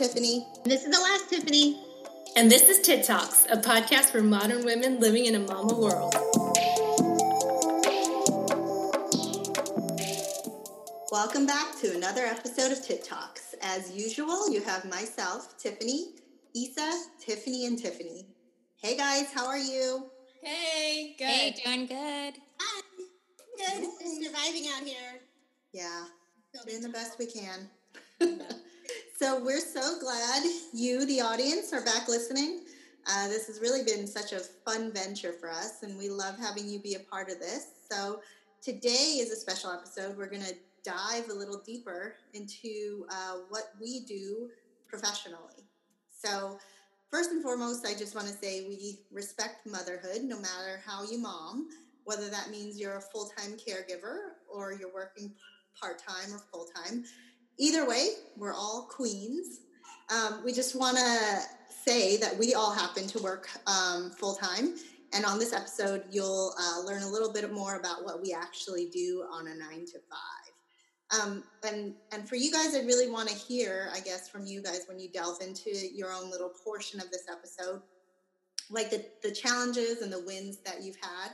Tiffany. This is the last Tiffany. And this is Tit Talks, a podcast for modern women living in a mama world. Welcome back to another episode of Tit Talks. As usual, you have myself, Tiffany, Issa, Tiffany, and Tiffany. Hey guys, how are you? Hey, good. Hey, doing good. Hi. Good. Just surviving out here. Yeah, doing the best we can. so we're so glad you, the audience, are back listening. Uh, this has really been such a fun venture for us, and we love having you be a part of this. So today is a special episode. We're going to dive a little deeper into uh, what we do professionally. So first and foremost, I just want to say we respect motherhood, no matter how you mom, whether that means you're a full time caregiver or you're working part time or full time. Either way, we're all queens. Um, we just want to say that we all happen to work um, full time. And on this episode, you'll uh, learn a little bit more about what we actually do on a nine to five. Um, and and for you guys, I really want to hear, I guess, from you guys when you delve into your own little portion of this episode, like the the challenges and the wins that you've had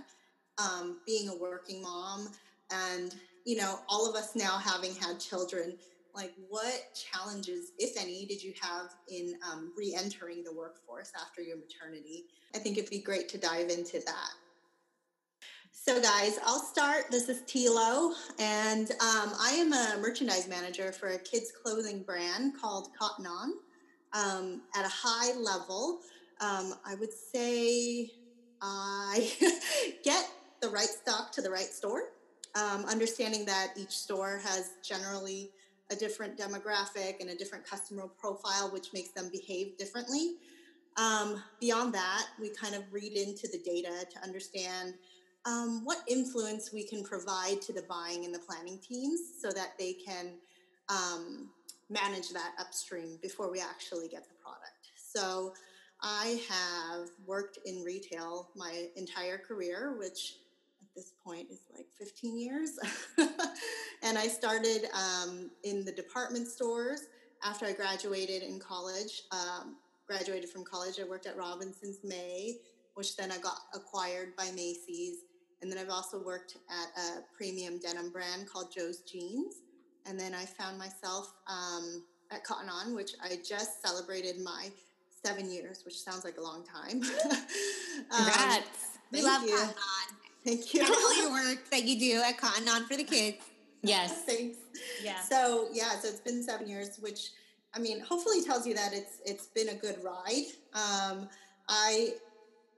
um, being a working mom, and you know, all of us now having had children. Like, what challenges, if any, did you have in um, re-entering the workforce after your maternity? I think it'd be great to dive into that. So, guys, I'll start. This is Tilo, and um, I am a merchandise manager for a kids' clothing brand called Cotton On. Um, at a high level, um, I would say I get the right stock to the right store, um, understanding that each store has generally a different demographic and a different customer profile, which makes them behave differently. Um, beyond that, we kind of read into the data to understand um, what influence we can provide to the buying and the planning teams so that they can um, manage that upstream before we actually get the product. So I have worked in retail my entire career, which this point is like 15 years. and I started um, in the department stores after I graduated in college. Um, graduated from college, I worked at Robinson's May, which then I got acquired by Macy's. And then I've also worked at a premium denim brand called Joe's Jeans. And then I found myself um, at Cotton On, which I just celebrated my seven years, which sounds like a long time. Congrats. Um, we love you. Cotton On. Thank you. And all your work that you do at Cotton On for the kids. Yes. Thanks. Yeah. So yeah, so it's been seven years, which I mean, hopefully tells you that it's it's been a good ride. Um, I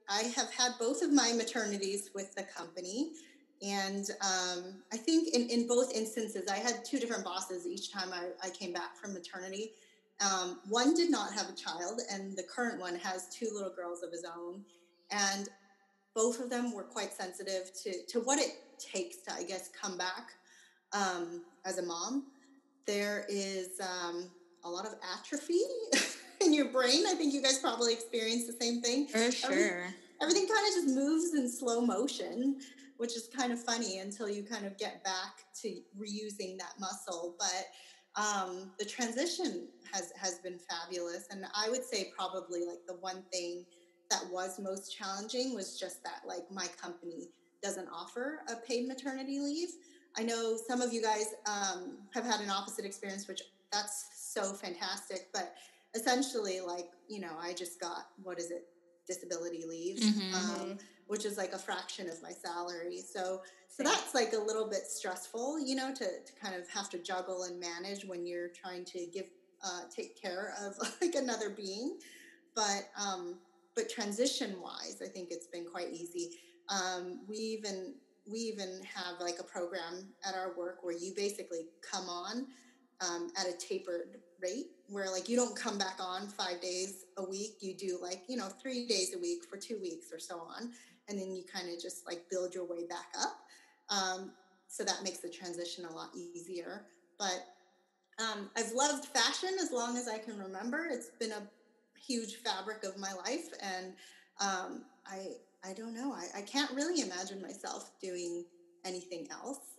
I have had both of my maternities with the company. And um, I think in, in both instances, I had two different bosses each time I, I came back from maternity. Um, one did not have a child, and the current one has two little girls of his own. And both of them were quite sensitive to, to what it takes to, I guess, come back um, as a mom. There is um, a lot of atrophy in your brain. I think you guys probably experienced the same thing. For sure. Everything kind of just moves in slow motion, which is kind of funny until you kind of get back to reusing that muscle. But um, the transition has has been fabulous, and I would say probably like the one thing that was most challenging was just that like my company doesn't offer a paid maternity leave. I know some of you guys um, have had an opposite experience, which that's so fantastic. But essentially, like you know, I just got what is it, disability leave, Mhm. um, which is like a fraction of my salary. So so that's like a little bit stressful, you know, to, to kind of have to juggle and manage when you're trying to give uh, take care of like another being. But um, but transition wise, I think it's been quite easy. Um, we even we even have like a program at our work where you basically come on um, at a tapered rate where like you don't come back on five days a week. You do like you know three days a week for two weeks or so on and then you kind of just like build your way back up. Um, so that makes the transition a lot easier. But um, i've loved fashion as long as i can remember. It's been a huge fabric of my life and um, i i don't know I, I can't really imagine myself doing anything else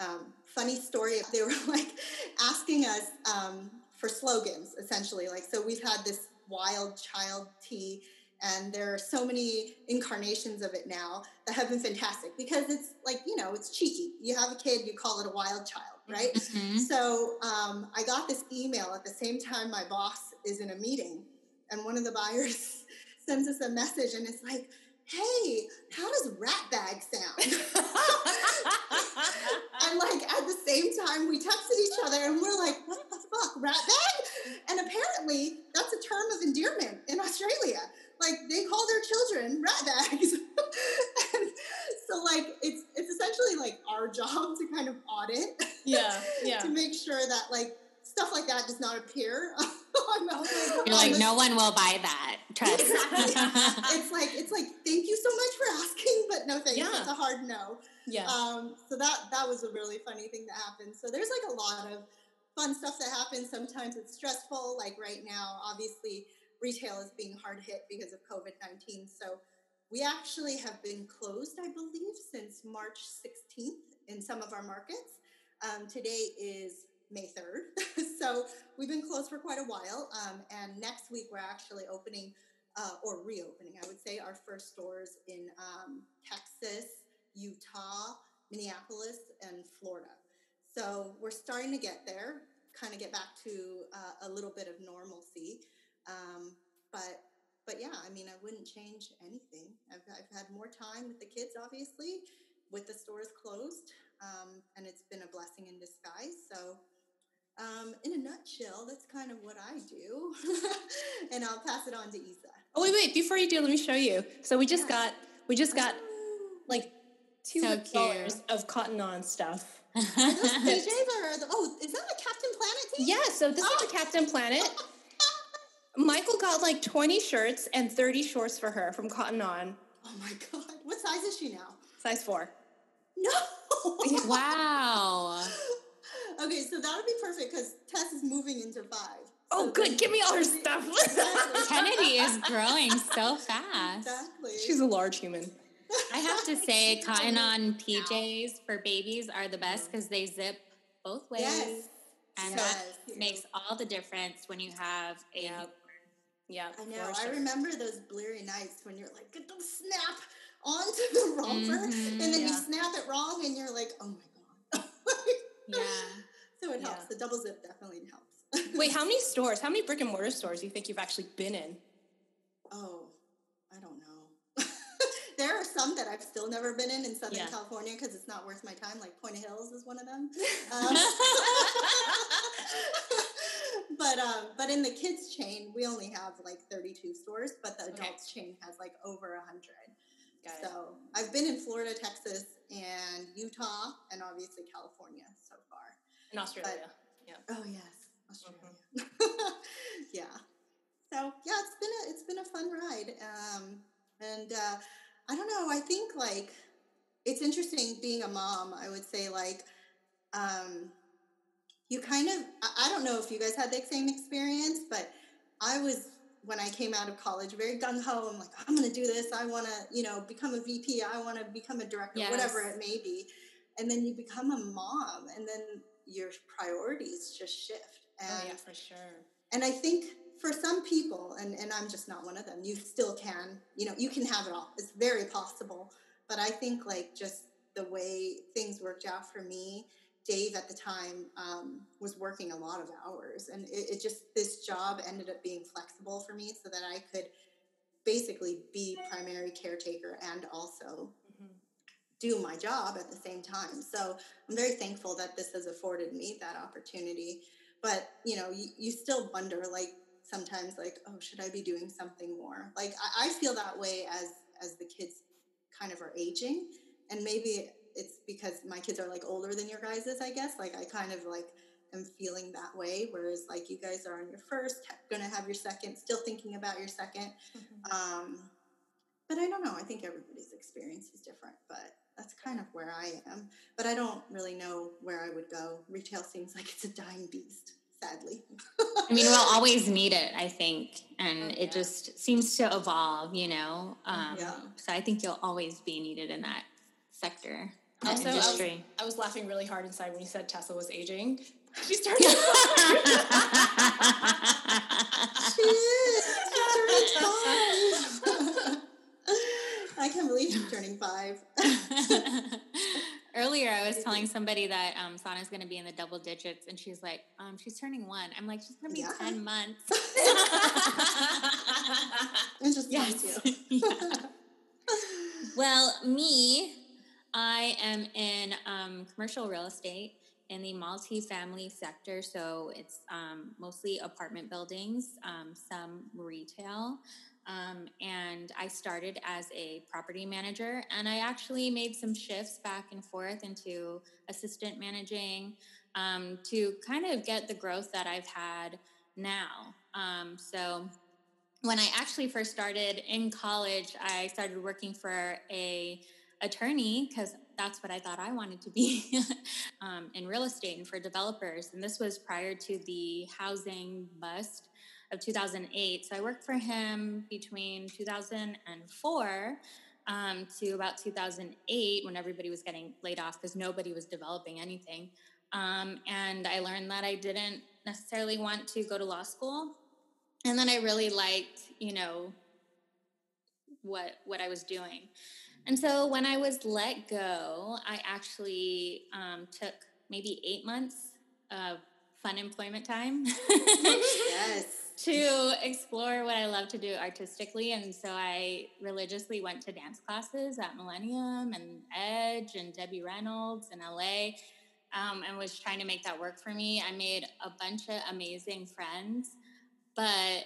um, funny story. They were like asking us um, for slogans, essentially. Like, so we've had this wild child tea, and there are so many incarnations of it now that have been fantastic because it's like you know it's cheeky. You have a kid, you call it a wild child, right? Mhm. So um, I got this email at the same time my boss is in a meeting, and one of the buyers sends us a message, and it's like, "Hey, how does rat bag sound?" and like at the same time, we texted each other, and we're like, "What the fuck, rat bag?" And apparently, that's a term of endearment in Australia. Like they call their children rat bags. and so like it's it's essentially like our job to kind of audit Yeah, yeah. to make sure that like stuff like that does not appear You're like, no one will buy that. Trust. Exactly. it's like it's like thank you so much for asking, but no thanks. Yeah. It's a hard no. Yeah. Um, so that that was a really funny thing that happened. So there's like a lot of fun stuff that happens. Sometimes it's stressful. Like right now, obviously, retail is being hard hit because of COVID nineteen. So we actually have been closed, I believe, since March 16th in some of our markets. Um, today is May 3rd. so we've been closed for quite a while. Um, and next week, we're actually opening uh, or reopening, I would say, our first stores in um, Texas, Utah, Minneapolis, and Florida. So we're starting to get there, kind of get back to uh, a little bit of normalcy. Um, but but yeah, I mean, I wouldn't change anything. I've, I've had more time with the kids, obviously, with the stores closed, um, and it's been a blessing in disguise. So, um, in a nutshell, that's kind of what I do. and I'll pass it on to Issa. Oh wait, wait! Before you do, let me show you. So we just Yeah. got we just got like two So dollars of cotton on stuff. Are those PJs or are the, oh, is that a Captain Planet tee? Yeah, so this is the Captain Planet. Michael got like twenty shirts and thirty shorts for her from Cotton On, Oh my god, what size is she now? size four. No. wow. Okay, so that would be perfect because Tess is moving into five. Oh, So good! Give me all her stuff. Exactly. Kennedy is growing so fast. Exactly. She's a large human. I have to say, cotton on PJs for babies are the best because they zip both ways. Yes. And Yes. that makes all the difference when you have a Yeah. Yeah, I know. for I remember those bleary nights when you're like, get the snap onto the romper, Mhm. and then you snap it wrong, and you're like, oh my god. Yeah. So it Yeah. helps. The double zip definitely helps. Wait, how many stores? How many brick and mortar stores do you think you've actually been in? Oh, I don't know. there are some that I've still never been in in Southern Yeah. California because it's not worth my time. Like Puente Hills is one of them. Um, but um, but in the kids chain, we only have like 32 stores, but the Okay. adults chain has like over 100. Got it. So I've been in Florida, Texas, and Utah, and obviously California so. In Australia. Yeah. Oh yes, Australia. Mm-hmm. yeah. So yeah, it's been a it's been a fun ride, um, and uh, I don't know. I think like it's interesting being a mom. I would say like um, you kind of I, don't know if you guys had the same experience, but I was when I came out of college very gung ho. I'm like I'm going to do this. I want to you know become a VP. I want to become a director, whatever it may be. And then you become a mom, and then your priorities just shift. And Oh yeah, for sure. and I think for some people, and, and I'm just not one of them, you still can, you know, you can have it all. It's very possible. But I think like just the way things worked out for me, Dave at the time um, was working a lot of hours. And it, it just, this job ended up being flexible for me so that I could basically be primary caretaker and also. Do my job at the same time. So I'm very thankful that this has afforded me that opportunity. But you know, you, you still wonder like sometimes like, oh, should I be doing something more? Like I, I feel that way as as the kids kind of are aging. And maybe it's because my kids are like older than your guys's, I guess. Like I kind of like am feeling that way. Whereas like you guys are on your first, gonna have your second, still thinking about your 2nd Um, but I don't know. I think everybody's experience is different, but that's kind of where I am. But I don't really know where I would go. Retail seems like it's a dying beast, sadly. I mean, we'll always need it, I think. And Oh, it just seems to evolve, you know? Um, Yeah. So I think you'll always be needed in that sector. the Also, I was, industry. I was laughing really hard inside when you said Tessa was aging. She started. She is. She's turning five. I can't believe she's turning five. Earlier, I was telling somebody that um, Sana's going to be in the double digits, and she's like, um, "She's turning one." I'm like, "She's going to be Yeah. ten months." It just yes. you. Yeah. Well, me, I am in um, commercial real estate in the multi-family sector. So it's um, mostly apartment buildings, um, some retail. Um, and I started as a property manager, and I actually made some shifts back and forth into assistant managing um, to kind of get the growth that I've had now. Um, so when I actually first started in college, I started working for a attorney because that's what I thought I wanted to be um, in real estate and for developers. And this was prior to the housing bust of 2008. So I worked for him between 2004 um, to about 2008 when everybody was getting laid off because nobody was developing anything. Um, and I learned that I didn't necessarily want to go to law school and then I really liked, you know, what what I was doing. And so when I was let go, I actually um, took maybe eight months of fun employment time Yes. To explore what I love to do artistically. And so I religiously went to dance classes at Millennium and Edge and Debbie Reynolds in LA um, and was trying to make that work for me. I made a bunch of amazing friends, but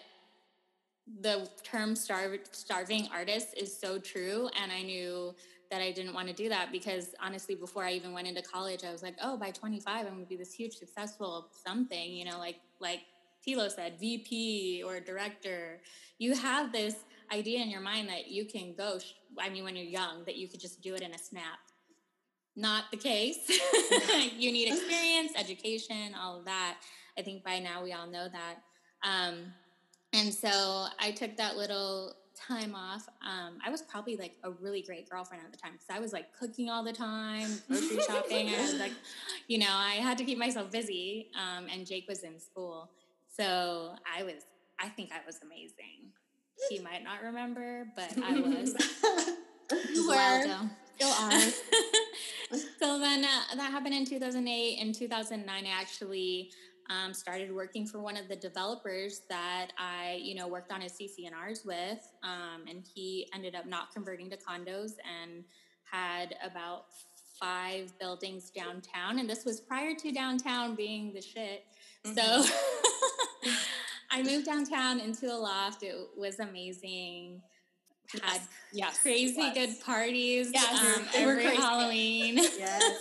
the term starv- starving artist is so true. And I knew that I didn't want to do that because honestly, before I even went into college, I was like, oh, by 25, I'm going to be this huge, successful something, you know, like, like Tilo said, VP or director. You have this idea in your mind that you can go, I mean, when you're young, that you could just do it in a snap. Not the case. you need experience, education, all of that. I think by now we all know that. Um, and so I took that little time off. Um, I was probably like a really great girlfriend at the time because I was like cooking all the time, grocery shopping. I was like, you know, I had to keep myself busy. Um, and Jake was in school. So I was, I think I was amazing. He might not remember, but I was. You were. Still are. so then uh, that happened in 2008. In 2009, I actually um, started working for one of the developers that I, you know, worked on his CC&Rs with. Um, and he ended up not converting to condos and had about five buildings downtown. And this was prior to downtown being the shit. So I moved downtown into a loft. It was amazing. Had yes. crazy good parties Yes, um, every crazy. Halloween. Yes.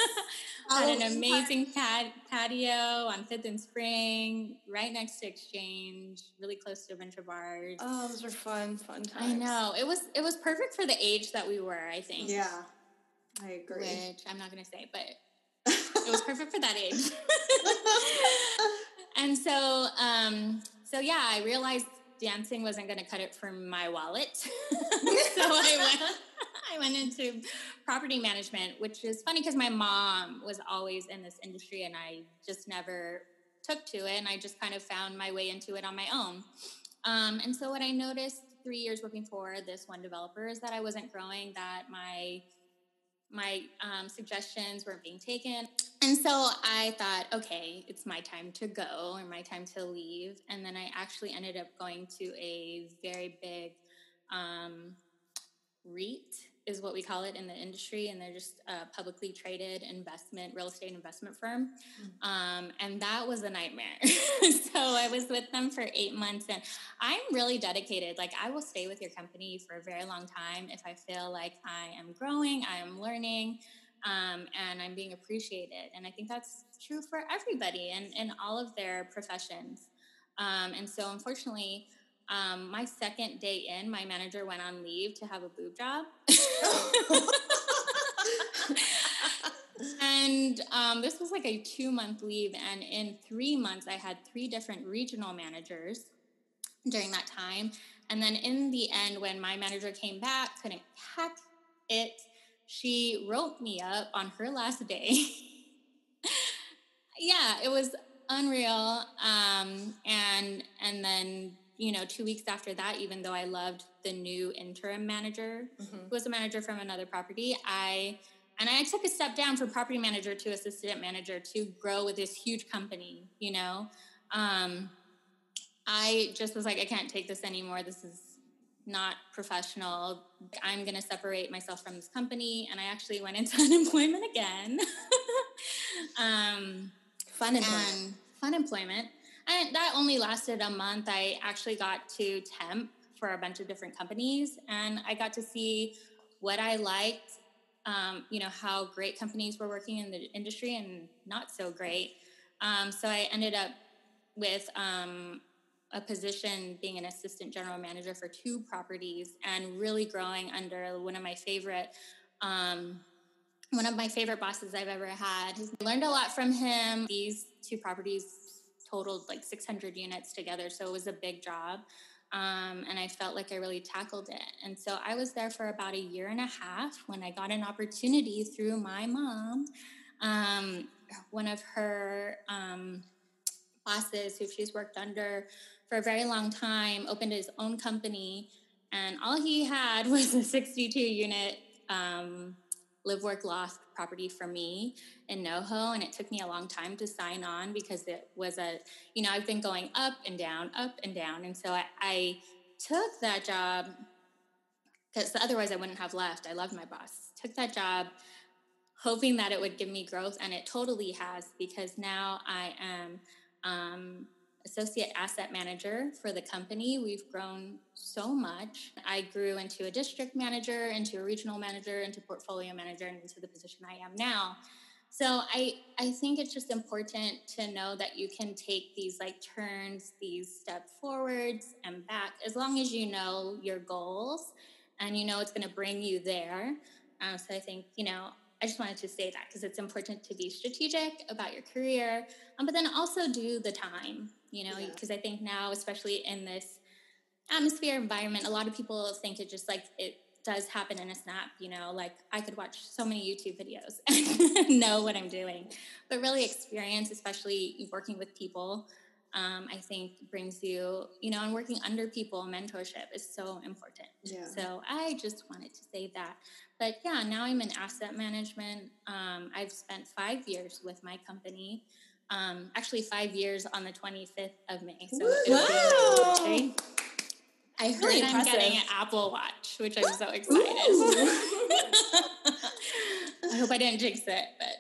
Had an amazing pat- patio on Fifth and Spring, right next to Exchange, really close to a bunch of bars. Oh, those were fun, fun times. I know it was it was perfect for the age that we were. I think. Yeah. I agree. Which I'm not going to say, but it was perfect for that age. and so, um, so yeah, I realized dancing wasn't going to cut it for my wallet. so I went, I went into property management, which is funny because my mom was always in this industry and I just never took to it. And I just kind of found my way into it on my own. Um, and so what I noticed three years working for this one developer is that I wasn't growing, that my my um, suggestions weren't being taken. And so I thought, okay, it's my time to go or my time to leave. And then I actually ended up going to a very big um, REIT, is what we call it in the industry. And they're just a publicly traded investment, real estate investment firm. Um, and that was a nightmare. so I was with them for eight months and I'm really dedicated. Like I will stay with your company for a very long time if I feel like I am growing, I am learning, um, and I'm being appreciated. And I think that's true for everybody and in all of their professions. Um, and so unfortunately, um, my second day in, my manager went on leave to have a boob job. and um, this was like a two month leave. And in three months, I had three different regional managers during that time. And then in the end, when my manager came back, couldn't hack it, she wrote me up on her last day. yeah, it was unreal. Um, and and then you know, two weeks after that, even though I loved the new interim manager, mm-hmm. who was a manager from another property, I and I took a step down from property manager to assistant manager to grow with this huge company. You know, um, I just was like, I can't take this anymore. This is not professional. I'm going to separate myself from this company. And I actually went into unemployment again. um, fun employment. Fun employment. And that only lasted a month. I actually got to temp for a bunch of different companies and I got to see what I liked, um, you know, how great companies were working in the industry and not so great. Um, so I ended up with um, a position being an assistant general manager for two properties and really growing under one of my favorite um, one of my favorite bosses I've ever had. I learned a lot from him. These two properties totaled like 600 units together, so it was a big job. Um, and I felt like I really tackled it. And so I was there for about a year and a half when I got an opportunity through my mom. Um, one of her um, bosses, who she's worked under for a very long time, opened his own company, and all he had was a 62 unit um, live work loft property for me in NoHo, and it took me a long time to sign on because it was a, you know, I've been going up and down, up and down, and so I, I took that job because otherwise I wouldn't have left. I loved my boss. Took that job hoping that it would give me growth, and it totally has because now I am um, associate asset manager for the company. We've grown so much. I grew into a district manager, into a regional manager, into portfolio manager, and into the position I am now. So I I think it's just important to know that you can take these like turns, these step forwards and back, as long as you know your goals and you know it's going to bring you there. Um, so I think you know I just wanted to say that because it's important to be strategic about your career, um, but then also do the time, you know, because yeah. I think now, especially in this atmosphere environment, a lot of people think it just like it does happen in a snap, you know, like I could watch so many YouTube videos and know what I'm doing, but really experience, especially working with people, um, I think brings you, you know, and working under people, mentorship is so important. Yeah. So I just wanted to say that. But yeah, now I'm in asset management. Um, I've spent five years with my company. Um, actually, five years on the 25th of May. So wow. I heard really I'm getting an Apple Watch, which I'm so excited. I hope I didn't jinx it, but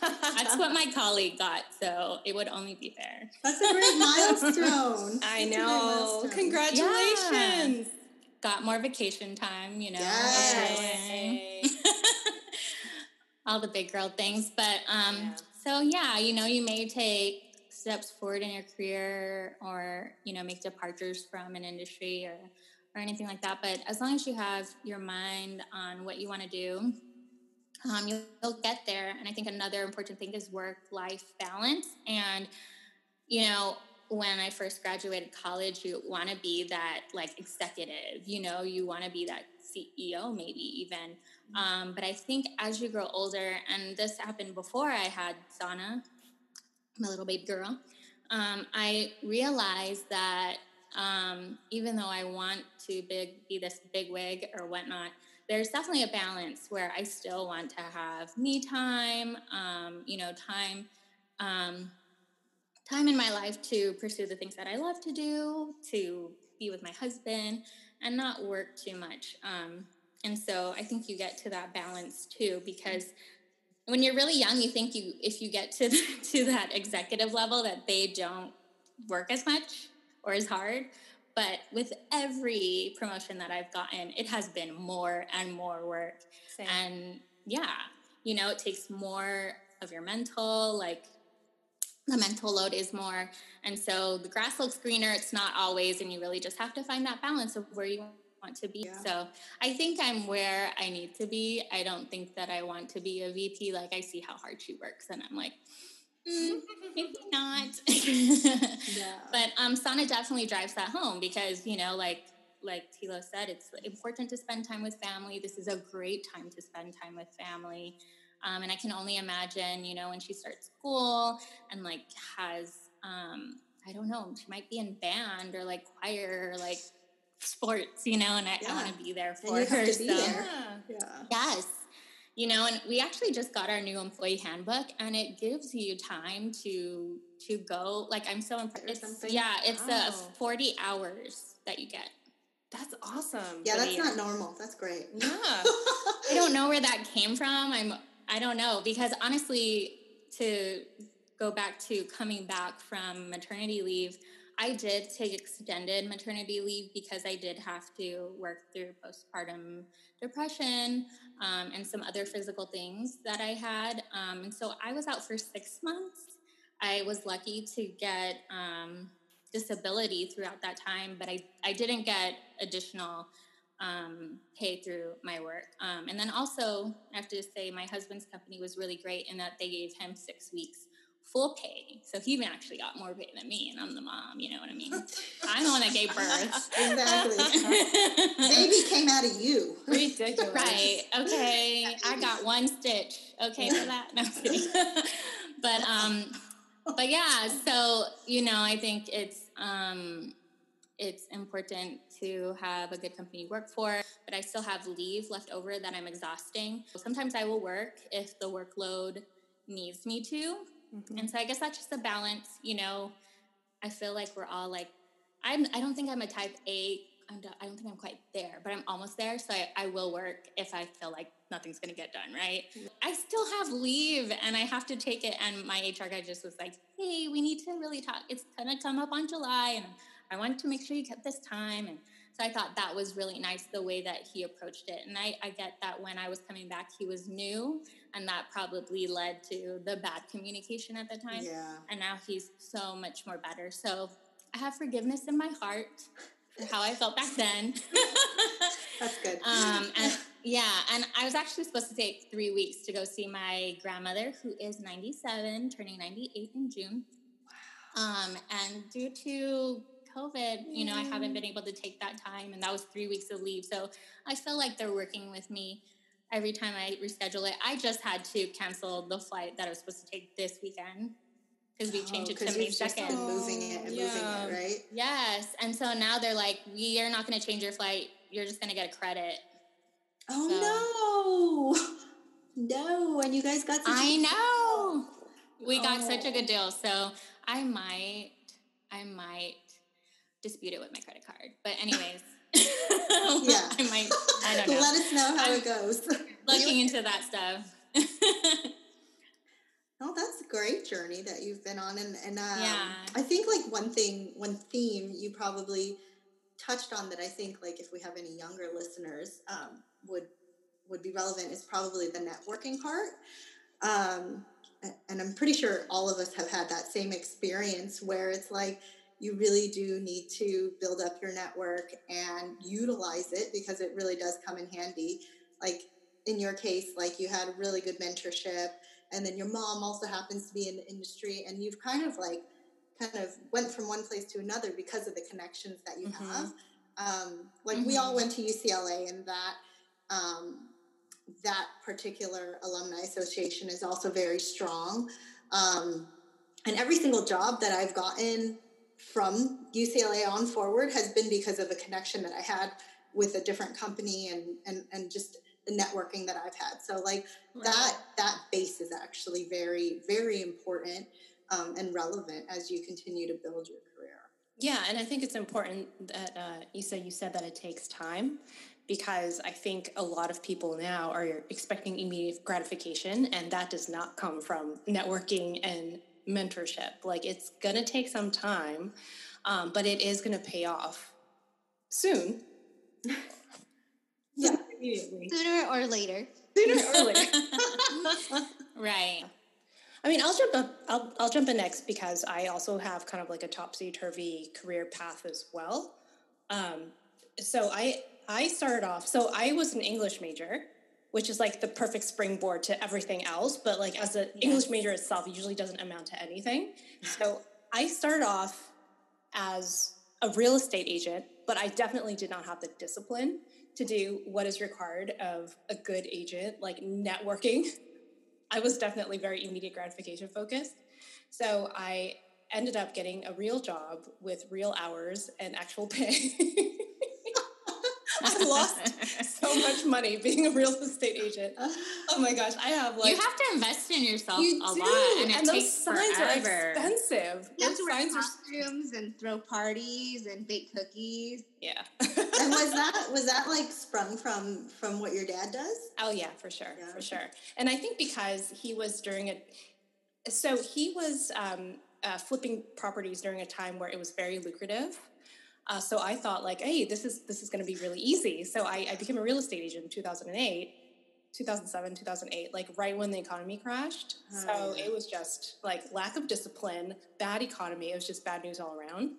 that's what my colleague got, so it would only be fair. That's a great milestone. I know. Congratulations. Yeah. Got more vacation time, you know. Yes. All the big girl things. But um yeah. So yeah, you know, you may take steps forward in your career or, you know, make departures from an industry or or anything like that. But as long as you have your mind on what you want to do, um, you'll, you'll get there. And I think another important thing is work life balance. And, you know, when I first graduated college, you want to be that like executive, you know, you want to be that CEO, maybe even. Mm-hmm. Um, but I think as you grow older, and this happened before I had Sana, my little baby girl, um, I realized that um, even though I want to big, be this big wig or whatnot, there's definitely a balance where I still want to have me time, um, you know, time, um, time in my life to pursue the things that I love to do, to be with my husband, and not work too much. Um, and so I think you get to that balance too, because when you're really young, you think you if you get to to that executive level that they don't work as much or as hard. But with every promotion that I've gotten, it has been more and more work. Same. And yeah, you know, it takes more of your mental, like the mental load is more. And so the grass looks greener. It's not always, and you really just have to find that balance of where you want to be. Yeah. So I think I'm where I need to be. I don't think that I want to be a VP. Like I see how hard she works, and I'm like, mm, maybe not. yeah. But um, Sana definitely drives that home because you know, like like Tilo said, it's important to spend time with family. This is a great time to spend time with family. Um, and I can only imagine, you know, when she starts school and like has, um, I don't know, she might be in band or like choir or like sports, you know, and I, I want to be there for and you her. Have to be so. there. Yeah. Yeah. Yes. You know, and we actually just got our new employee handbook and it gives you time to to go like I'm so impressed. Or It's, something? yeah, it's Wow. uh, 40 hours that you get. That's awesome. Yeah, that's not normal. That's great. Yeah. I don't know where that came from. I'm I don't know because honestly to go back to coming back from maternity leave, I did take extended maternity leave because I did have to work through postpartum depression um, and some other physical things that I had. Um, and so I was out for six months. I was lucky to get um, disability throughout that time, but I, I didn't get additional um, pay through my work. Um, and then also, I have to say, my husband's company was really great in that they gave him six weeks full pay. So he even actually got more pay than me, and I'm the mom, you know what I mean? I'm the one that gave birth. Exactly. Baby came out of you. Ridiculous. Right. Okay. I got one stitch. Okay for that. No kidding. but um, but yeah. So you know, I think it's um, it's important to have a good company to work for. But I still have leave left over that I'm exhausting. Sometimes I will work if the workload needs me to, Mhm. and so I guess that's just a balance. You know, I feel like we're all like, I'm. I don't think I'm a type A. I'm, I don't think I'm quite there, but I'm almost there. So I, I will work if I feel like nothing's going to get done. Right. I still have leave, and I have to take it. And my HR guy just was like, "Hey, we need to really talk. It's going to come up on July, and I wanted to make sure you kept this time." And so I thought that was really nice the way that he approached it. And I, I get that when I was coming back, he was new, and that probably led to the bad communication at the time Yeah. and now he's so much more better. So I have forgiveness in my heart for how I felt back then. That's good. um, and yeah, and I was actually supposed to take three weeks to go see my grandmother, who is 97, turning 98 in June. Um, and due to COVID, you know, I haven't mm. been able to take that time, and that was three weeks of leave. So I feel like they're working with me every time I reschedule it. I just had to cancel the flight that I was supposed to take this weekend because we changed Oh, it to May you've just been 2nd. moving it and Yeah. moving it, right? Yes. And so now they're like, we are not going to change your flight. You're just going to get a credit. Oh no, no! And you guys got such I know. We got such a Oh. good deal. So I might, I might dispute it with my credit card. But anyways, Yeah. I might, I don't know. Let us know how I'm- it goes. Looking into that stuff. Oh, that's a great journey that you've been on, and and um, Yeah. I think like one thing, one theme you probably touched on that I think like if we have any younger listeners um, would would be relevant is probably the networking part. Um, and I'm pretty sure all of us have had that same experience where it's like you really do need to build up your network and utilize it because it really does come in handy. Like in your case, like you had a really good mentorship and then your mom also happens to be in the industry and you've kind of like kind of went from one place to another because of the connections that you Mhm. have um, like we all Mhm. went to ucla and that um, that particular alumni association is also very strong um, and every single job that i've gotten from ucla on forward has been because of a connection that i had with a different company and and, and just the networking that i've had. So like that that base is actually very very important um, and relevant as you continue to build your career. Yeah, and I think it's important that uh, you said you said that it takes time because I think a lot of people now are expecting immediate gratification, and that does not come from networking and mentorship. Like it's gonna take some time, um, but it is gonna pay off soon. Yeah. immediately. Sooner or later. Sooner or later. right. I mean, I'll jump up. I'll, I'll jump in next because I also have kind of like a topsy turvy career path as well. Um, so I I started off. So I was an English major, which is like the perfect springboard to everything else. But like as an English major itself, it usually doesn't amount to anything. So I started off as a real estate agent, but I definitely did not have the discipline to do what is required of a good agent, like networking. I was definitely very immediate gratification focused. So I ended up getting a real job with real hours and actual pay. I lost so much money being a real estate agent. Oh my gosh, I have like you have to invest in yourself you a do, lot, and it and those takes signs forever. are expensive. You have Those to wear signs are costumes and throw parties and bake cookies. yeah. and was that was that like sprung from from what your dad does? Oh yeah, for sure, Yeah. for sure. And I think because he was during a, so he was um, uh, flipping properties during a time where it was very lucrative. Uh, so I thought like, hey, this is this is going to be really easy. So I, I became a real estate agent in 2008, 2007, 2008, like right when the economy crashed. Oh, so yeah. it was just like lack of discipline, bad economy. It was just bad news all around.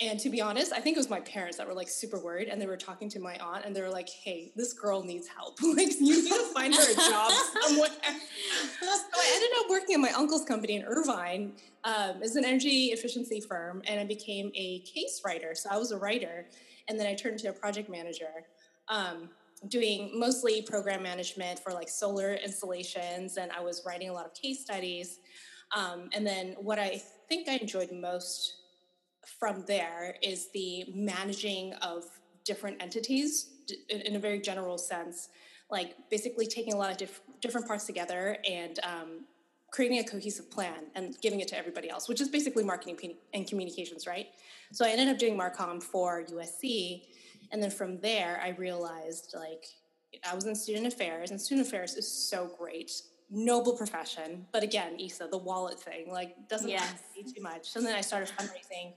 And to be honest, I think it was my parents that were like super worried, and they were talking to my aunt, and they were like, "Hey, this girl needs help. like, you need to find her a job somewhere." so I ended up working at my uncle's company in Irvine. Um, it's an energy efficiency firm, and I became a case writer. So I was a writer, and then I turned into a project manager, um, doing mostly program management for like solar installations, and I was writing a lot of case studies. Um, and then what I think I enjoyed most from there is the managing of different entities in, a very general sense, like basically taking a lot of diff- different parts together and um, creating a cohesive plan and giving it to everybody else, which is basically marketing and communications, right? So I ended up doing Marcom for USC, and then from there I realized like I was in student affairs, and student affairs is so great. Noble profession, but again, Issa, the wallet thing, like doesn't Yes. too much. And then I started fundraising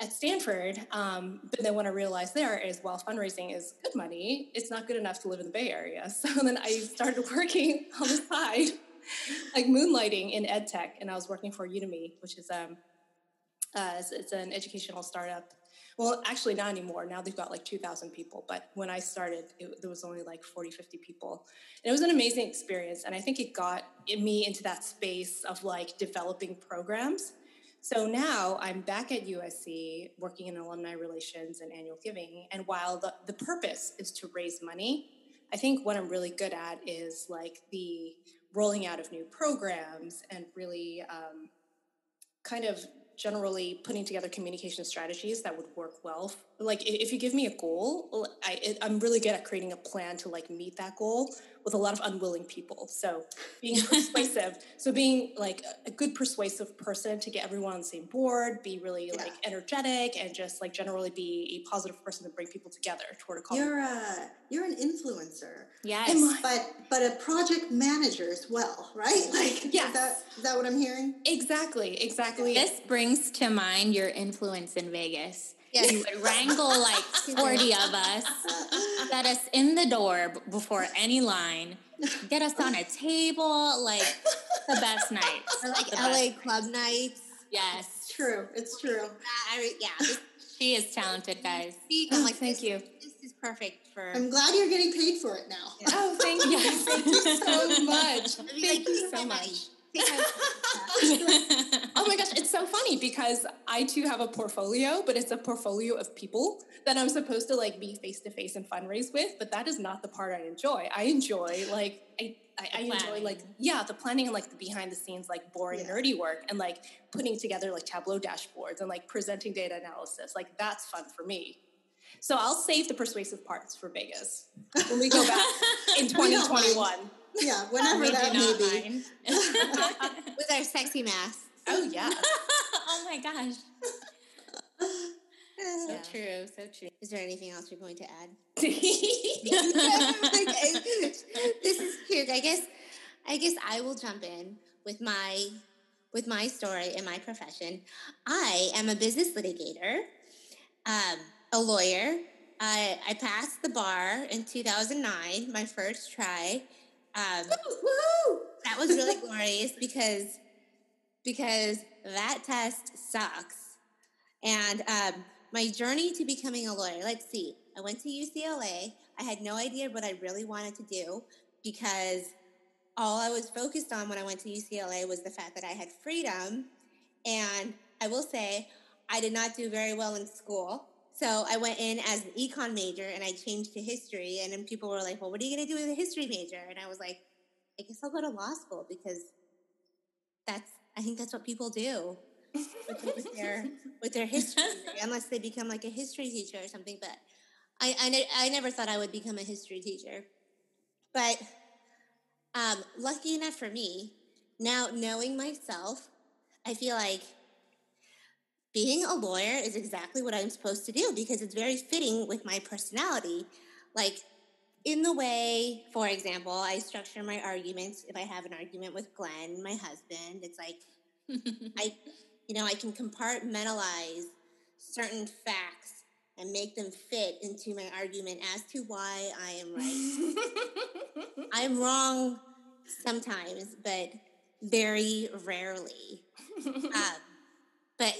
at Stanford. Um, but then what I realized there is while fundraising is good money, it's not good enough to live in the Bay Area. So then I started working on the side, like moonlighting in ed tech, and I was working for Udemy, which is um, uh, it's, an educational startup. Well, actually, not anymore. Now they've got like 2,000 people. But when I started, it, there was only like 40, 50 people. And it was an amazing experience. And I think it got me into that space of like developing programs. So now I'm back at USC working in alumni relations and annual giving. And while the, the purpose is to raise money, I think what I'm really good at is like the rolling out of new programs and really um, kind of generally putting together communication strategies that would work well. Like if you give me a goal, I, i'm really good at creating a plan to like meet that goal with a lot of unwilling people. So being persuasive, so being like a- good persuasive person to get everyone on the same board, be really Yeah. like energetic and just like generally be a positive person to bring people together toward a common. You're a you're an influencer, Yes. I? but but a project manager as well, right? Like, Yes. is that is that what I'm hearing? Exactly, exactly. This brings to mind your influence in Vegas. Yes. You would wrangle like 40 of us, get us in the door b- before any line, get us on a table, like the best nights. Or like The LA club nights. Yes. True, it's true. Uh, I, yeah. She is talented, guys. Oh, I'm like, thank you. This is perfect for. I'm glad you're getting paid for it now. Oh, thank you. Thank you so much. I'd Thank like, you so my much. Money. Oh my gosh, it's so funny because I too have a portfolio, but it's a portfolio of people that I'm supposed to like be face to face and fundraise with. But that is not the part I enjoy. I enjoy like I, I, I enjoy like yeah the planning and like the behind the scenes like boring Yeah. nerdy work and like putting together like Tableau dashboards and like presenting data analysis. Like that's fun for me. So I'll save the persuasive parts for Vegas when we go back in We don't mind. 2021. Yeah, whenever we that do may be. with our sexy masks. Oh yeah. oh my gosh. So Yeah. true. So true. Is there anything else you're going to add? this is cute. I guess I guess I will jump in with my with my story and my profession. I am a business litigator, um, a lawyer. I, I passed the bar in 2009, my first try. Um, Woohoo! That was really glorious because because that test sucks. And um, my journey to becoming a lawyer. Let's see. I went to UCLA. I had no idea what I really wanted to do because all I was focused on when I went to UCLA was the fact that I had freedom. And I will say, I did not do very well in school. So I went in as an econ major and I changed to history. And then people were like, well, what are you going to do with a history major? And I was like, I guess I'll go to law school because that's, I think that's what people do with, their, with their history, unless they become like a history teacher or something. But I, I, ne- I never thought I would become a history teacher. But um, lucky enough for me, now knowing myself, I feel like being a lawyer is exactly what I'm supposed to do because it's very fitting with my personality. Like, in the way, for example, I structure my arguments. If I have an argument with Glenn, my husband, it's like I, you know, I can compartmentalize certain facts and make them fit into my argument as to why I am right. I'm wrong sometimes, but very rarely. um, but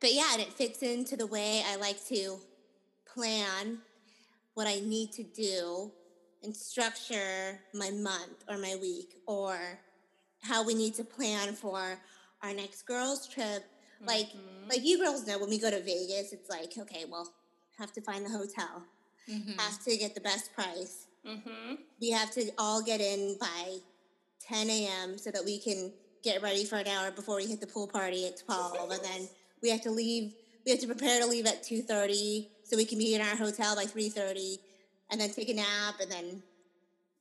but yeah, and it fits into the way I like to plan what I need to do and structure my month or my week or how we need to plan for our next girls trip. Like Mhm. like you girls know when we go to Vegas, it's like, okay, well, have to find the hotel. Mhm. Have to get the best price. Mhm. We have to all get in by 10 a.m. so that we can get ready for an hour before we hit the pool party at 12. and then we have to leave, we have to prepare to leave at 2.30 so we can be in our hotel by 3.30 and then take a nap and then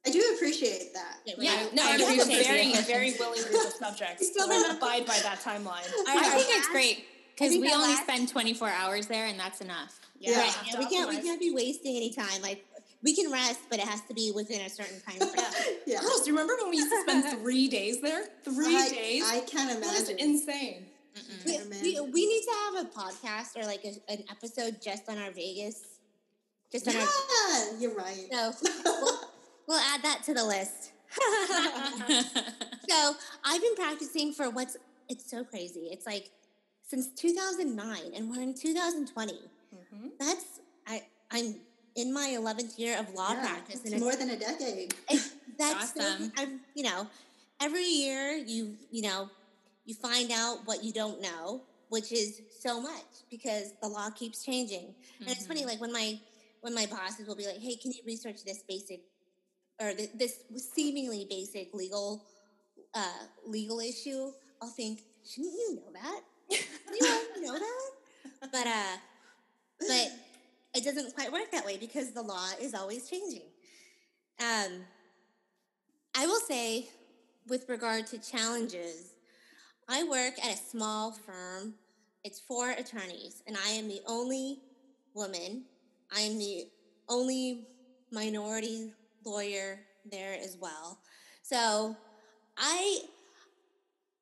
I do appreciate that. get Yeah, no, I I have a appreciate very, very willing group of subjects Still to remember- abide by that timeline. I Our think it's great because we only last- spend 24 hours there and that's enough. Yeah. Right, yeah, we can't we can't be wasting any time. Like we can rest, but it has to be within a certain time frame. Yeah. Girls, do you remember when we used to spend three days there? Three I, days? I can't It was imagine. insane. We, we, we need to have a podcast or like a, an episode just on our Vegas. Just on our you're right. so we'll, we'll add that to the list. so I've been practicing for what's it's so crazy. It's like since 2009, and we're in 2020. Mhm. That's I I'm in my 11th year of law Yeah, practice, it's and it's, more than a decade. it's that's so- Awesome. I'm you know every year you you know you find out what you don't know, which is so much because the law keeps changing. And it's funny, like when my when my bosses will be like, "Hey, can you research this basic or th- this seemingly basic legal uh, legal issue?" I'll think, "Shouldn't you know that? You know that?" But uh, but it doesn't quite work that way because the law is always changing. Um, I will say, with regard to challenges, I work at a small firm. It's four attorneys, and I am the only woman. I am the only minority lawyer there as well. So I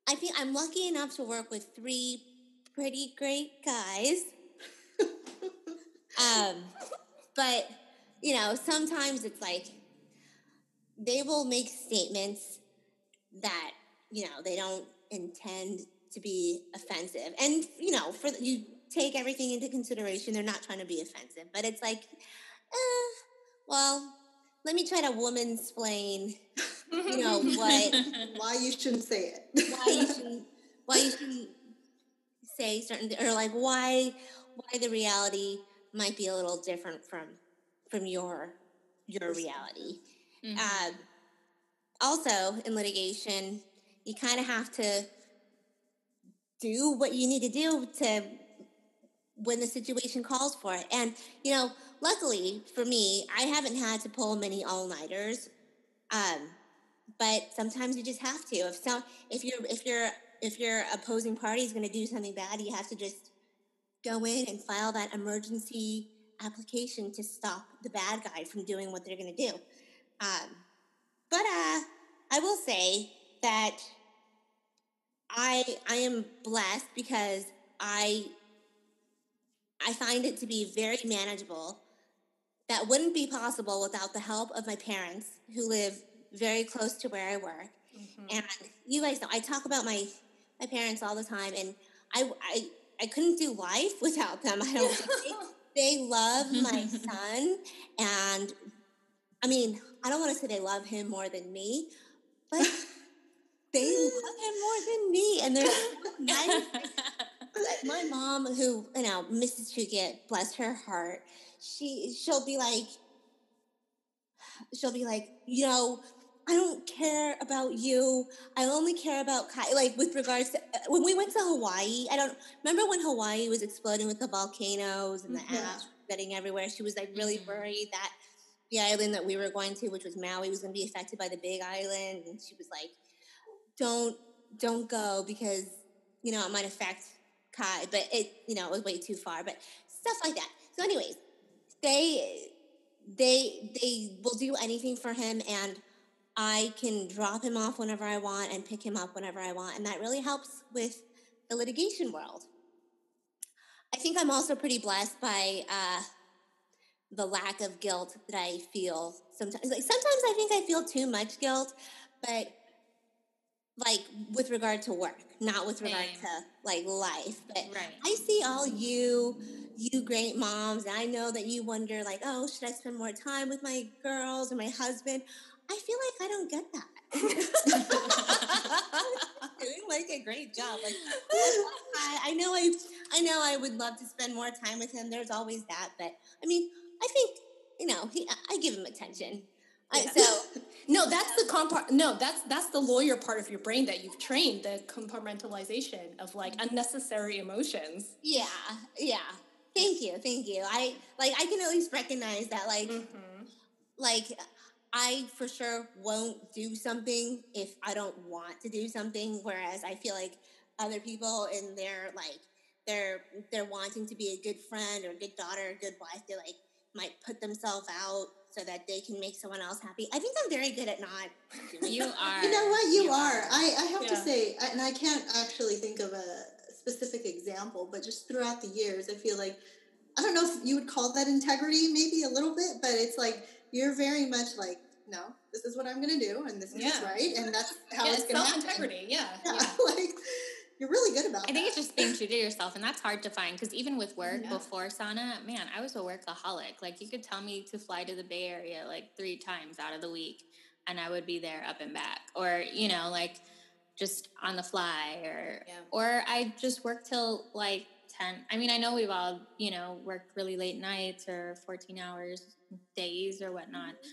I think I'm lucky enough to work with three pretty great guys. um, but you know, sometimes it's like they will make statements that you know they don't intend to be offensive, and you know, for you take everything into consideration, they're not trying to be offensive, but it's like, eh, well, let me try to woman explain, you know, what Why you shouldn't say it? why you shouldn't why you shouldn't say certain or like why why the reality might be a little different from from your your reality. Mhm. Um, also, in litigation, you kind of have to do what you need to do to when the situation calls for it. And you know, luckily for me, I haven't had to pull many all nighters. Um, but sometimes you just have to. If so, if you're if you're if your opposing party is going to do something bad, you have to just go in and file that emergency application to stop the bad guy from doing what they're going to do. Um, but uh, I will say that I I am blessed because I I find it to be very manageable. That wouldn't be possible without the help of my parents, who live very close to where I work. Mm-hmm. And you guys know I talk about my my parents all the time, and I I I couldn't do life without them. I don't. think they love my son, and I mean I don't want to say they love him more than me, but they love him more than me, and they're nice. my mom, who you know, Mrs. Chuget, bless her heart, she she'll be like, she'll be like, you know, I don't care about you. I only care about Kai. Like with regards to uh, when we went to Hawaii, I don't remember when Hawaii was exploding with the volcanoes and the ash getting everywhere. She was like really Mhm. worried that the island that we were going to, which was Maui, was going to be affected by the Big Island, and she was like, "Don't, don't go because you know it might affect Kai." But it, you know, it was way too far. But stuff like that. So, anyways, they they they will do anything for him and I can drop him off whenever I want and pick him up whenever I want and that really helps with the litigation world. I think I'm also pretty blessed by uh, the lack of guilt that I feel sometimes. Like sometimes I think I feel too much guilt, but like with regard to work, not with regard Same. to like life. But Right. I see all you, you great moms, and I know that you wonder, like, oh, should I spend more time with my girls or my husband? I feel like I don't get that. Doing like a great job. Like, I, I know I, I know I would love to spend more time with him. There's always that, but I mean, I think you know, he, I give him attention. I, so No, that's the compart. No, that's that's the lawyer part of your brain that you've trained the compartmentalization of like unnecessary emotions. yeah, yeah. Thank you, thank you. I like I can at least recognize that like Mm-hmm. like I for sure won't do something if I don't want to do something. Whereas I feel like other people in their like they're they're wanting to be a good friend or a good daughter, or a good wife, They're like might put themselves out so that they can make someone else happy. I think I'm very good at not doing You are. You know what? You, are. I, I have to say, and I can't actually think of a specific example, but just throughout the years, I feel like, I don't know if you would call that integrity, maybe a little bit, but it's like you're very much like, no, this is what I'm going to do, and this is Yeah. right, and that's how Yeah, it's going to happen. integrity. Yeah. Yeah, yeah. like you're really good about it. I think that. it's just being true to yourself, and that's hard to find because even with work Yeah. before Sana, man, I was a workaholic. Like you could tell me to fly to the Bay Area like three times out of the week, and I would be there up and back, or you know, like just on the fly, or Yeah. or I just work till like ten. I mean, I know we've all you know worked really late nights or fourteen hours days or whatnot. Mm-hmm.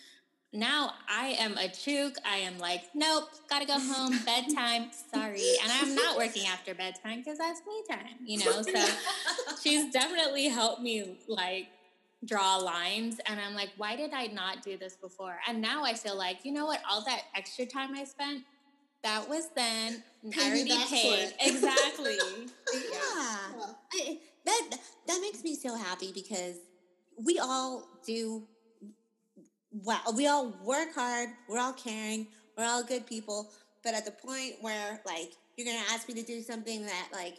Now I am a chook. I am like, nope, gotta go home, bedtime. Sorry, and I'm not working after bedtime because that's me time. You know, so she's definitely helped me like draw lines, and I'm like, why did I not do this before? And now I feel like, you know what? All that extra time I spent, that was then Pay I already paid exactly. Yeah. Yeah. I, that that makes me so happy because we all do well. We all work hard. We're all caring. We're all good people. But at the point where like you're gonna ask me to do something that like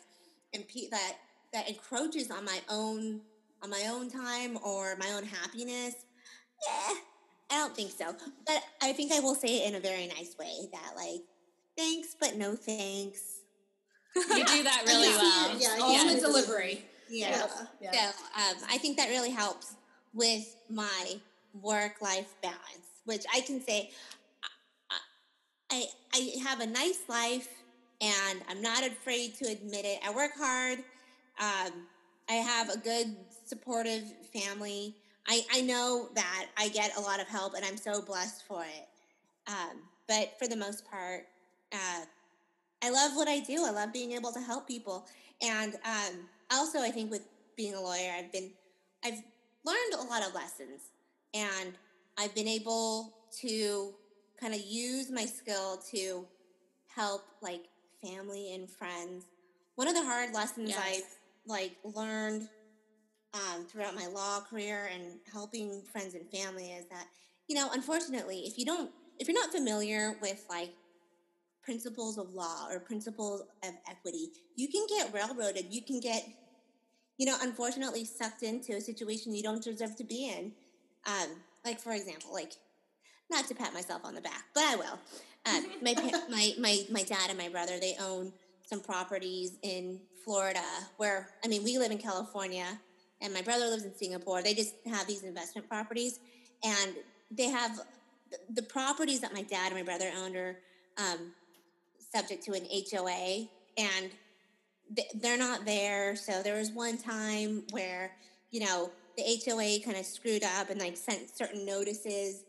impe- that that encroaches on my own on my own time or my own happiness, yeah, I don't think so. But I think I will say it in a very nice way that like thanks but no thanks. You do that really I well. see yeah, All yeah. the delivery. Yeah. Yeah. So um, I think that really helps with my work life balance, which I can say I, I I have a nice life and I'm not afraid to admit it. I work hard. Um, I have a good supportive family. I, I know that I get a lot of help and I'm so blessed for it. Um, but for the most part, uh, I love what I do. I love being able to help people. And um, also, I think with being a lawyer, I've been, I've learned a lot of lessons, and I've been able to kind of use my skill to help like family and friends. One of the hard lessons Yes. I've like learned um, throughout my law career and helping friends and family is that you know, unfortunately, if you don't, if you're not familiar with like principles of law or principles of equity, you can get railroaded. You can get, you know, unfortunately sucked into a situation you don't deserve to be in. Um, like for example, like not to pat myself on the back, but I will. Um, my, my my my dad and my brother they own some properties in Florida. Where I mean, we live in California, and my brother lives in Singapore. They just have these investment properties, and they have the properties that my dad and my brother owned are um, subject to an HOA, and they're not there. So there was one time where, you know, the HOA kind of screwed up and like sent certain notices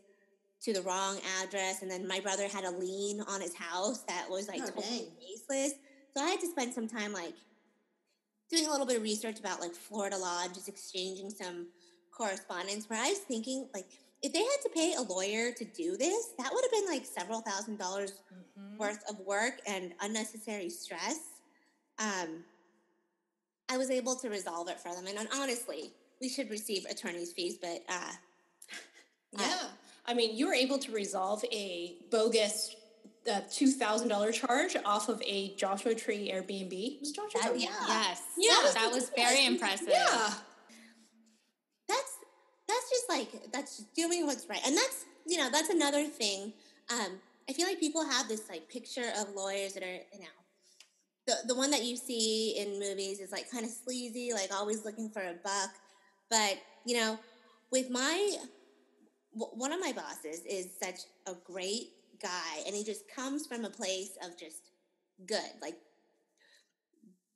to the wrong address. And then my brother had a lien on his house that was like Oh, totally baseless. So I had to spend some time like doing a little bit of research about like Florida law just exchanging some correspondence where I was thinking like if they had to pay a lawyer to do this, that would have been like several thousand dollars Mhm. worth of work and unnecessary stress. Um, I was able to resolve it for them, and honestly, we should receive attorney's fees, but uh, Yeah. I mean, you were able to resolve a bogus uh, $2,000 charge off of a Joshua Tree Airbnb. Was Joshua That- Tree? yeah. Yes. Yeah. That, that was very impressive. Yeah. that's that's just like that's just doing what's right, and that's you know that's another thing. Um, I feel like people have this like picture of lawyers that are you know the the one that you see in movies is like kind of sleazy, like always looking for a buck. But you know, with my one of my bosses is such a great guy, and he just comes from a place of just good, like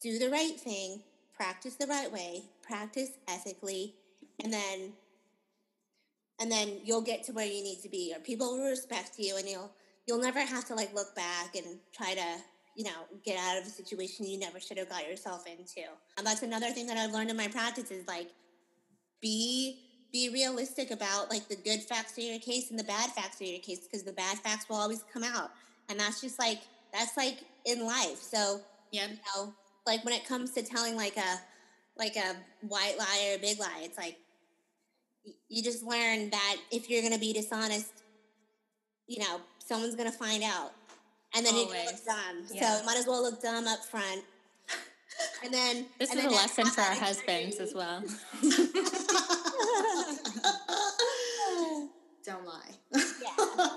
do the right thing, practice the right way, practice ethically, and then and then you'll get to where you need to be or people will respect you and you'll you'll never have to like look back and try to you know get out of a situation you never should have got yourself into. And that's another thing that i've learned in my practice is like be be realistic about like the good facts of your case and the bad facts of your case because the bad facts will always come out. And that's just like that's like in life. So yeah. you know like when it comes to telling like a like a white lie or a big lie it's like you just learn that if you're going to be dishonest you know someone's going to find out. And then you're going to Always. look dumb Yeah. so might as well look dumb up front and then This and is a lesson for our husbands as well. Don't lie. yeah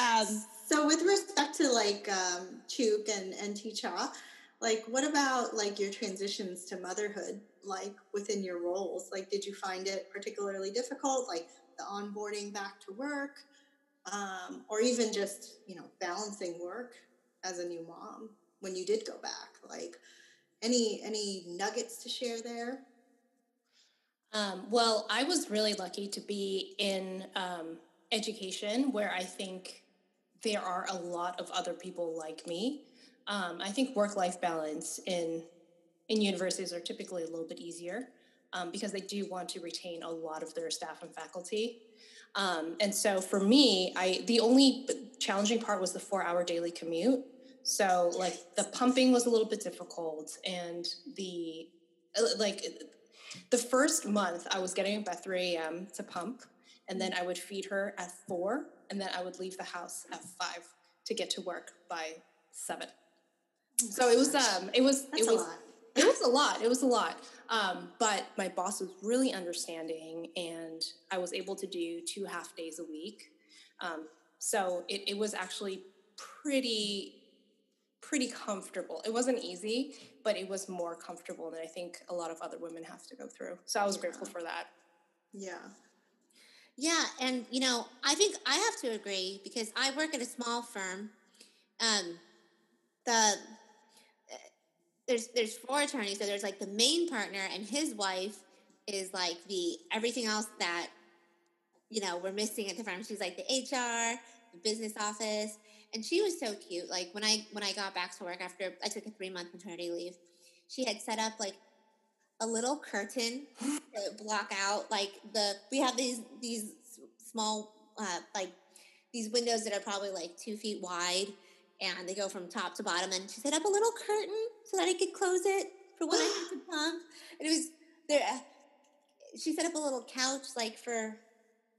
um, So with respect to like um, Chuk and, and Ticha, like what about like your transitions to motherhood, like within your roles? Like did you find it particularly difficult, like the onboarding back to work, um, or even just, you know, balancing work as a new mom when you did go back? Like any any nuggets to share there? Um, well, I was really lucky to be in um, education where I think there are a lot of other people like me. Um, I think work life balance in in universities are typically a little bit easier um, because they do want to retain a lot of their staff and faculty. Um, and so for me, I the only challenging part was the four hour daily commute. So like the pumping was a little bit difficult, and the uh, like the first month I was getting up at 3 a.m. to pump, and then I would feed her at four, and then I would leave the house at five to get to work by seven. So it was um it was That's it a was lot. it was a lot. It was a lot. Um, but my boss was really understanding, and I was able to do two half days a week. Um, so it, it was actually pretty pretty comfortable. It wasn't easy, but it was more comfortable than I think a lot of other women have to go through. So I was grateful for that. Yeah. Yeah, and you know, I think I have to agree because I work at a small firm. Um, the uh, there's there's four attorneys, so there's like the main partner and his wife is like the everything else that you know we're missing at the firm. She's like the HR, the business office, and she was so cute. Like when I when I got back to work after I took a three month maternity leave, she had set up like a little curtain to block out like the we have these these small uh, like these windows that are probably like two feet wide and they go from top to bottom and she set up a little curtain so that I could close it for when I had to pump and it was there uh, she set up a little couch like for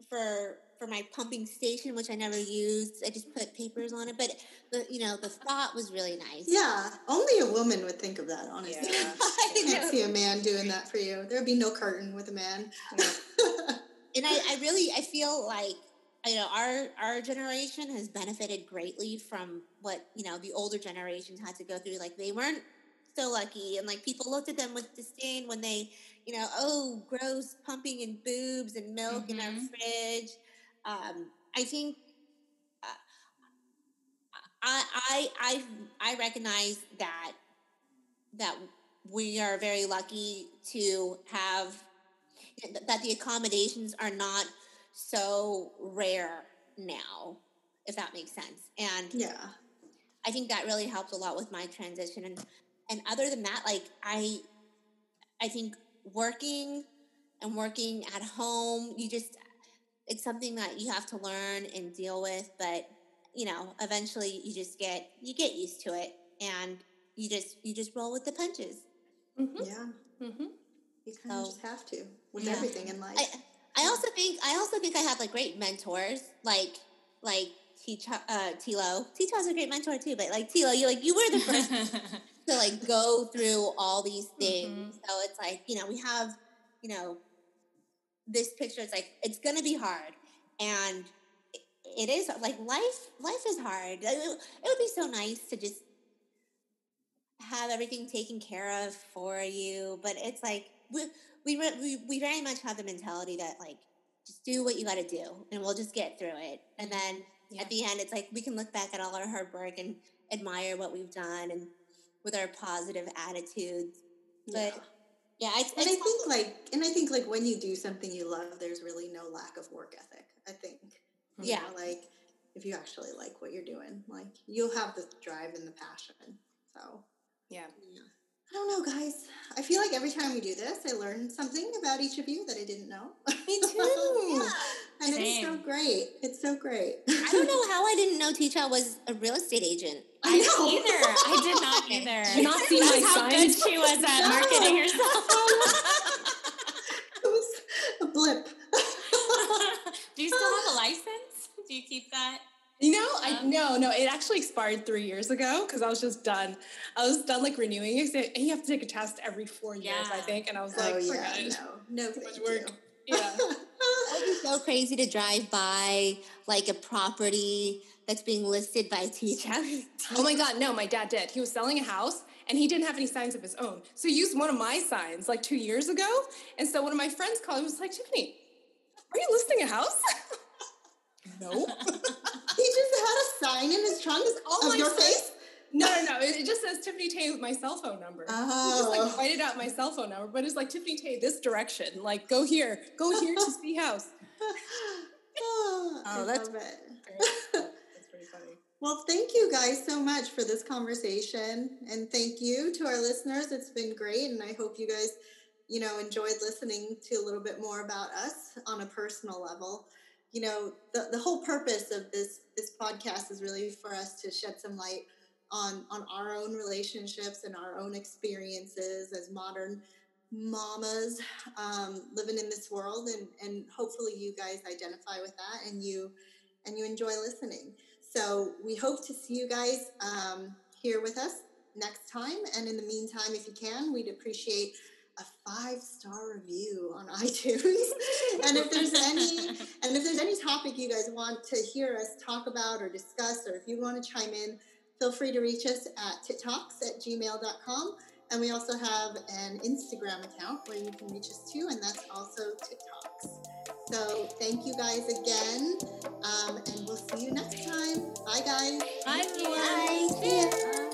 for for my pumping station which I never used I just put papers on it but the you know the thought was really nice Yeah. Only a woman would think of that, honestly. Yeah. I can't see a man doing that for you. There'd be no curtain with a man. and I, I really I feel like you know our our generation has benefited greatly from what you know the older generations had to go through. Like they weren't so lucky, and like people looked at them with disdain when they you know oh gross pumping and boobs and milk in our Mhm. fridge. Um, I think. uh, I, I I I recognize that that we are very lucky to have that the accommodations are not so rare now, if that makes sense. And Yeah. I think that really helped a lot with my transition. And and other than that, like I I think working and working at home, you just it's something that you have to learn and deal with, but you know, eventually you just get you get used to it and you just you just roll with the punches. Mm-hmm. Yeah. Mm-hmm. You kind of So- just have to with Yeah. everything in life. I I also think I also think I have like great mentors, like like Ticho, uh, Tilo. Ticho's a great mentor too, but like Tilo, you like you were the first to like go through all these things. So it's like, you know, we have, you know, this picture, it's like, it's going to be hard. And it- it is like life, life is hard. It, would- be so nice to just have everything taken care of for you. But it's like, we, we, we, we very much have the mentality that like, just do what you got to do and we'll just get through it. And then Yeah. at the end, it's like we can look back at all our hard work and admire what we've done and with our positive attitudes. But yeah. Yeah, it's, And I think like and I think like when you do something you love, there's really no lack of work ethic. I think. You Yeah. know, like if you actually like what you're doing, like you'll have the drive and the passion. So yeah, Yeah. I don't know, guys. I feel like every time we do this, I learn something about each of you that I didn't know. Me too. and it's so great. It's so great. I don't know how I didn't know Ticha was a real estate agent. I know. either. I did not either. Did you not see my how good she was at No. marketing herself. it was a blip. Do you still have a license? Do you keep that? You know, I no, no. It actually expired three years ago because I was just done. I was done like renewing it, and you have to take a test every four years, I think. And I was like, oh yeah, it. no, no, Too much thank work. you. Yeah. It would be so crazy to drive by like a property that's being listed by Ticha. oh my god, no, my dad did. He was selling a house and he didn't have any signs of his own. So he used one of my signs like two years ago. And so one of my friends called and was like, Tiffany, are you listing a house? no. He just had a sign in his trunk all of my your signs- face. No, no, no. It, just says Tiffany Tay with my cell phone number. He just like Oh. whited out my cell phone number, but it's like Tiffany Tay this direction. Like go here, go here to see house. oh, I that's- love it. That's pretty funny. Well, thank you guys so much for this conversation. And thank you to our listeners. It's been great. And I hope you guys, you know, enjoyed listening to a little bit more about us on a personal level. You know, the, the whole purpose of this this podcast is really for us to shed some light on on our own relationships and our own experiences as modern mamas um, living in this world and and hopefully you guys identify with that and you and you enjoy listening so we hope to see you guys um, here with us next time. And in the meantime, if you can, we'd appreciate a five star review on iTunes. and if there's any and if there's any topic you guys want to hear us talk about or discuss, or if you want to chime in, feel free to reach us at tittalks at gmail.com. And we also have an Instagram account where you can reach us too, and that's also TikToks. So thank you guys again, um, and we'll see you next time. Bye, guys. Bye. Bye. Ya.